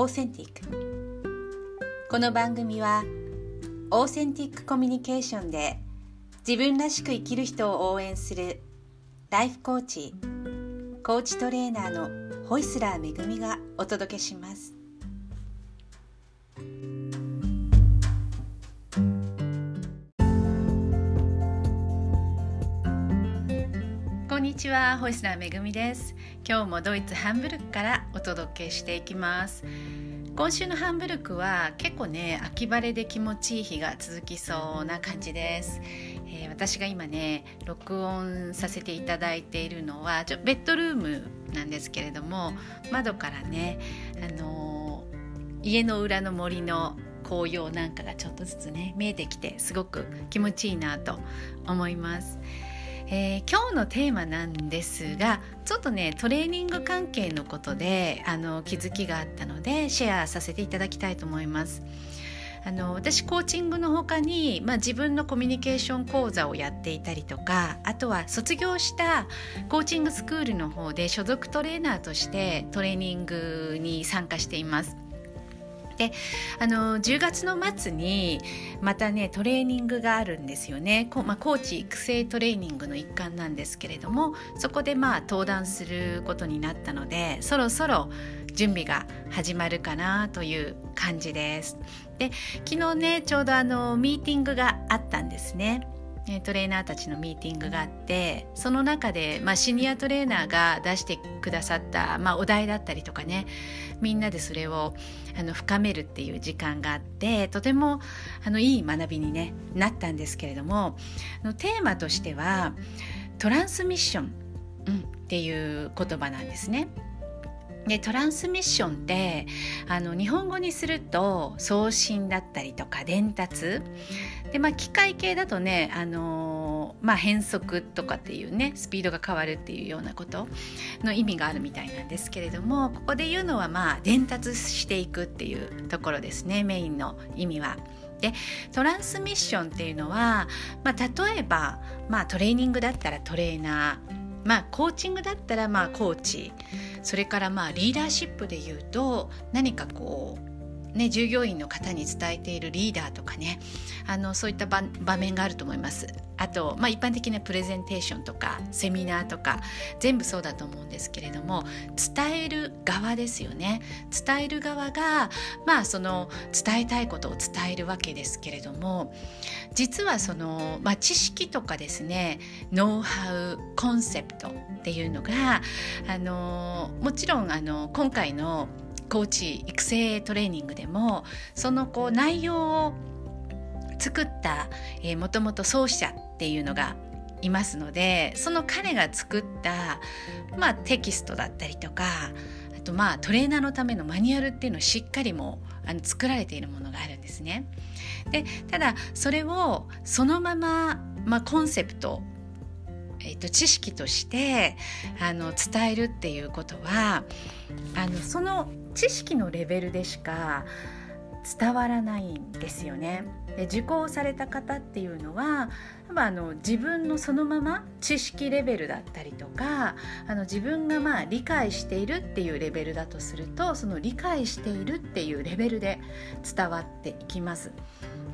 オーセンティックこの番組はオーセンティックコミュニケーションで自分らしく生きる人を応援するライフコーチコーチトレーナーのホイスラーめぐみがお届けします。ちはホイスラーめぐみです。今日もドイツハンブルクからお届けしていきます。今週のハンブルクは結構ね秋晴れで気持ちいい日が続きそうな感じです、えー、私が今ね録音させていただいているのはちょベッドルームなんですけれども窓からね、あのー、家の裏の森の紅葉なんかがちょっとずつね見えてきてすごく気持ちいいなと思います。えー、今日のテーマなんですがちょっとねトレーニング関係のことであの気づきがあったのでシェアさせていただきたいと思います。あの私コーチングの他に、まあ、自分のコミュニケーション講座をやっていたりとかあとは卒業したコーチングスクールの方で所属トレーナーとしてトレーニングに参加しています。であの10月の末にまたねトレーニングがあるんですよねこ、まあ、コーチ育成トレーニングの一環なんですけれどもそこでまあ登壇することになったのでそろそろ準備が始まるかなという感じです。で昨日ねちょうどあのミーティングがあったんですね。トレーナーたちのミーティングがあってその中で、まあ、シニアトレーナーが出してくださった、まあ、お題だったりとかねみんなでそれをあの深めるっていう時間があってとてもあのいい学びに、ね、なったんですけれどもテーマとしてはトランスミッション、うん、っていう言葉なんですね。でトランスミッションってあの日本語にすると送信だったりとか伝達で、まあ、機械系だとね、あのー、まあ、変速とかっていうねスピードが変わるっていうようなことの意味があるみたいなんですけれどもここで言うのはまあ伝達していくっていうところですねメインの意味は。でトランスミッションっていうのは、まあ、例えば、まあ、トレーニングだったらトレーナーまあコーチングだったらまあコーチそれからまあリーダーシップで言うと何かこうね、従業員の方に伝えているリーダーとかねあのそういった場面があると思います。あと、まあ、一般的なプレゼンテーションとかセミナーとか全部そうだと思うんですけれども伝える側ですよね伝える側が、まあ、その伝えたいことを伝えるわけですけれども実はその、まあ、知識とかですねノウハウコンセプトっていうのがあのもちろんあの今回のコーチ育成トレーニングでもそのこう内容を作ったもともと創始者っていうのがいますのでその彼が作った、まあ、テキストだったりとかあとまあトレーナーのためのマニュアルっていうのをしっかりもあの作られているものがあるんですね。でただそれをそのまま、まあ、コンセプトえーと、知識としてあの伝えるっていうことはあのその知識のレベルでしか伝わらないんですよね。で受講された方っていうのはあの自分のそのまま知識レベルだったりとかあの自分がまあ理解しているっていうレベルだとするとその理解しているっていうレベルで伝わっていきます。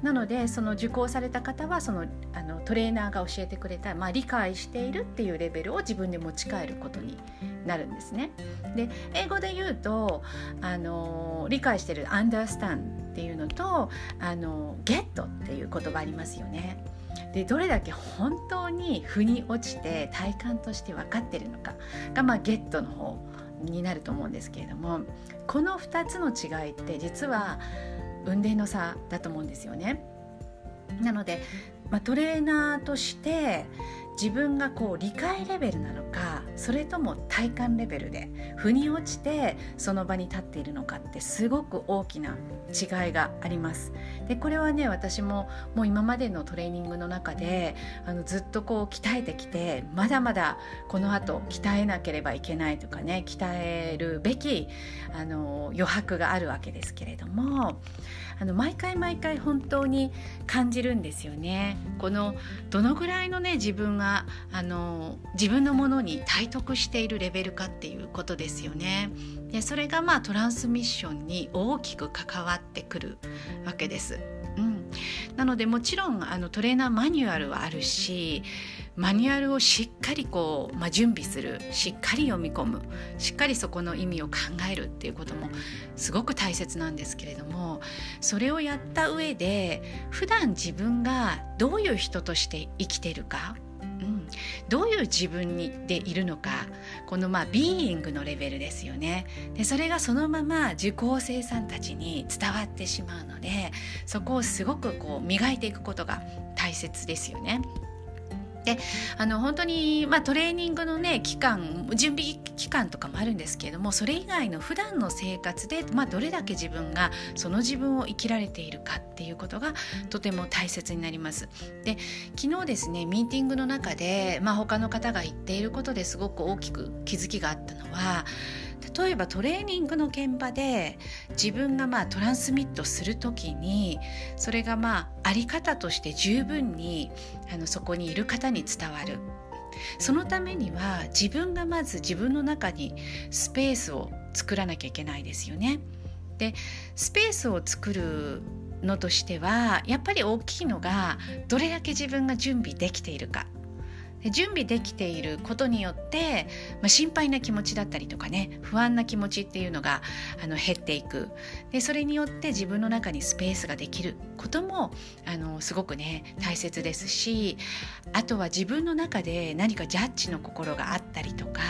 なのでその受講された方はそのあのトレーナーが教えてくれた、まあ、理解しているっていうレベルを自分で持ち帰ることになるんですね。で英語で言うとあの理解してる「understand」っていうのと「あの get」っていう言葉ありますよね。でどれだけ本当に腑に落ちて体感として分かってるのかが、まあ、ゲットの方になると思うんですけれどもこの2つの違いって実は運転の差だと思うんですよね。なので、まあ、トレーナーとして自分がこう理解レベルなのかそれとも体感レベルで腑に落ちてその場に立っているのかってすごく大きな違いがあります。でこれはね私ももう今までのトレーニングの中であのずっとこう鍛えてきてまだまだこの後鍛えなければいけないとかね鍛えるべきあの余白があるわけですけれどもあの毎回毎回本当に感じるんですよね。このどのぐらいのね自分があの自分のものに体体得しているレベルかっていうことですよね。でそれがまあトランスミッションに大きく関わってくるわけです。うん、なのでもちろんあのトレーナーマニュアルはあるしマニュアルをしっかりこう、まあ、準備するしっかり読み込むしっかりそこの意味を考えるっていうこともすごく大切なんですけれどもそれをやった上で普段自分がどういう人として生きてるかうん、どういう自分にでいるのかこのまあビーイングのレベルですよねでそれがそのまま受講生さんたちに伝わってしまうのでそこをすごくこう磨いていくことが大切ですよね。であの本当に、まあ、トレーニングのね期間準備期間とかもあるんですけれどもそれ以外の普段の生活で、まあ、どれだけ自分がその自分を生きられているかっていうことがとても大切になります。で昨日ですねミーティングの中で、まあ、他の方が言っていることですごく大きく気づきがあったのは例えばトレーニングの現場で自分がまあトランスミットする時にそれがまああり方として十分にあのそこにいる方に伝わるそのためには自分がまず自分の中にスペースを作らなきゃいけないですよね。でスペースを作るのとしてはやっぱり大きいのがどれだけ自分が準備できているか準備できていることによって、まあ、心配な気持ちだったりとかね不安な気持ちっていうのがあの減っていく。でそれによって自分の中にスペースができることもあのすごくね大切ですしあとは自分の中で何かジャッジの心があったりとか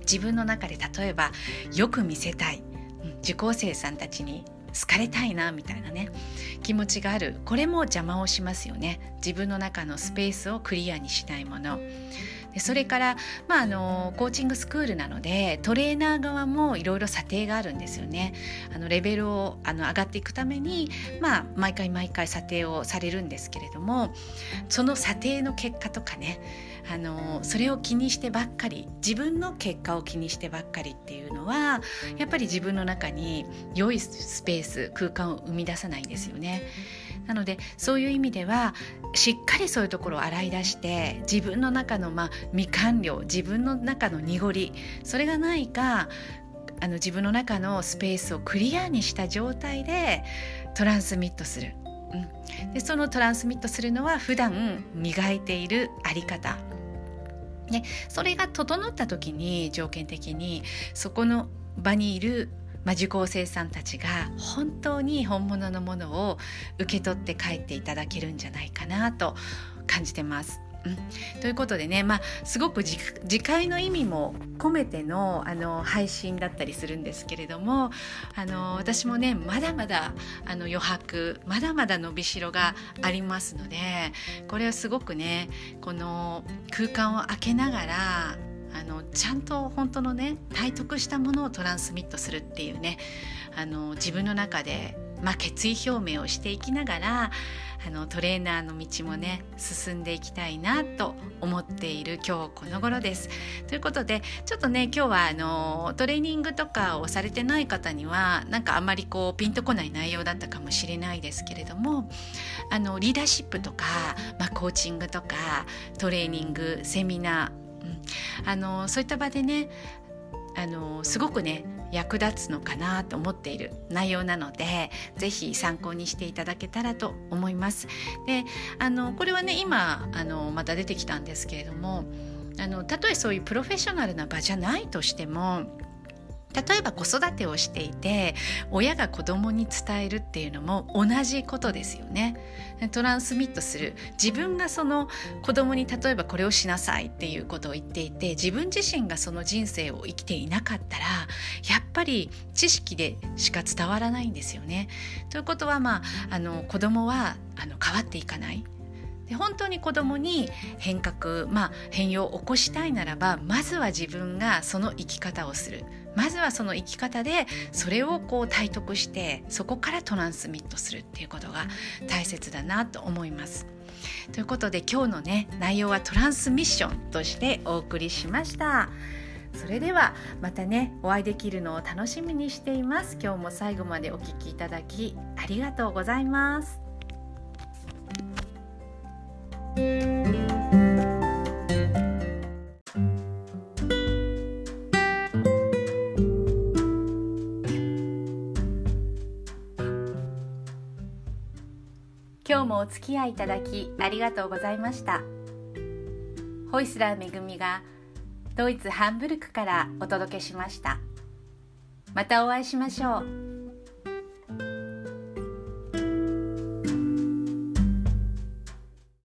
自分の中で例えばよく見せたい。受講生さんたちに好かれたいなみたいなね気持ちがある。これも邪魔をしますよね。自分の中のスペースをクリアにしないもの。でそれから、まあ、あのコーチングスクールなのでトレーナー側もいろいろ査定があるんですよねあのレベルをあの上がっていくために、まあ、毎回毎回査定をされるんですけれどもその査定の結果とかねあのそれを気にしてばっかり自分の結果を気にしてばっかりっていうのはやっぱり自分の中に良いスペース空間を生み出さないんですよね。なのでそういう意味ではしっかりそういうところを洗い出して自分の中のまあ未完了自分の中の濁りそれがないかあの自分の中のスペースをクリアにした状態でトランスミットする、うん、でそのトランスミットするのは普段磨いているあり方。ね、それが整った時に条件的にそこの場にいるまあ、受講生さんたちが本当に本物のものを受け取って帰っていただけるんじゃないかなと感じてます。うん、ということでね、まあ、すごく次回の意味も込めてのあの配信だったりするんですけれどもあの私もねまだまだあの余白まだまだ伸びしろがありますのでこれはすごくねこの空間を空けながらあのちゃんと本当のね体得したものをトランスミットするっていうねあの自分の中で、まあ、決意表明をしていきながらあのトレーナーの道もね進んでいきたいなと思っている今日この頃です。ということでちょっとね今日はあのトレーニングとかをされてない方にはなんかあんまりこうピンとこない内容だったかもしれないですけれどもあのリーダーシップとか、まあ、コーチングとかトレーニングセミナー、あのそういった場でねあのすごくね役立つのかなと思っている内容なのでぜひ参考にしていただけたらと思います。であのこれはね今あのまた出てきたんですけれどもあのたとえそういうプロフェッショナルな場じゃないとしても例えば子育てをしていて親が子供に伝えるっていうのも同じことですよね。トランスミットする自分がその子供に例えばこれをしなさいっていうことを言っていて自分自身がその人生を生きていなかったらやっぱり知識でしか伝わらないんですよね。ということはまああの子供はあの変わっていかない。で本当に子供に変革、まあ、変容を起こしたいならばまずは自分がその生き方をするまずはその生き方でそれをこう体得してそこからトランスミットするっていうことが大切だなと思います。ということで今日のね内容はトランスミッションとしてお送りしました。それではまたねお会いできるのを楽しみにしています。今日も最後までお聴きいただきありがとうございます。今日もお付き合いいただきありがとうございました。ホイスラーめぐみがドイツハンブルクからお届けしました。またお会いしましょう。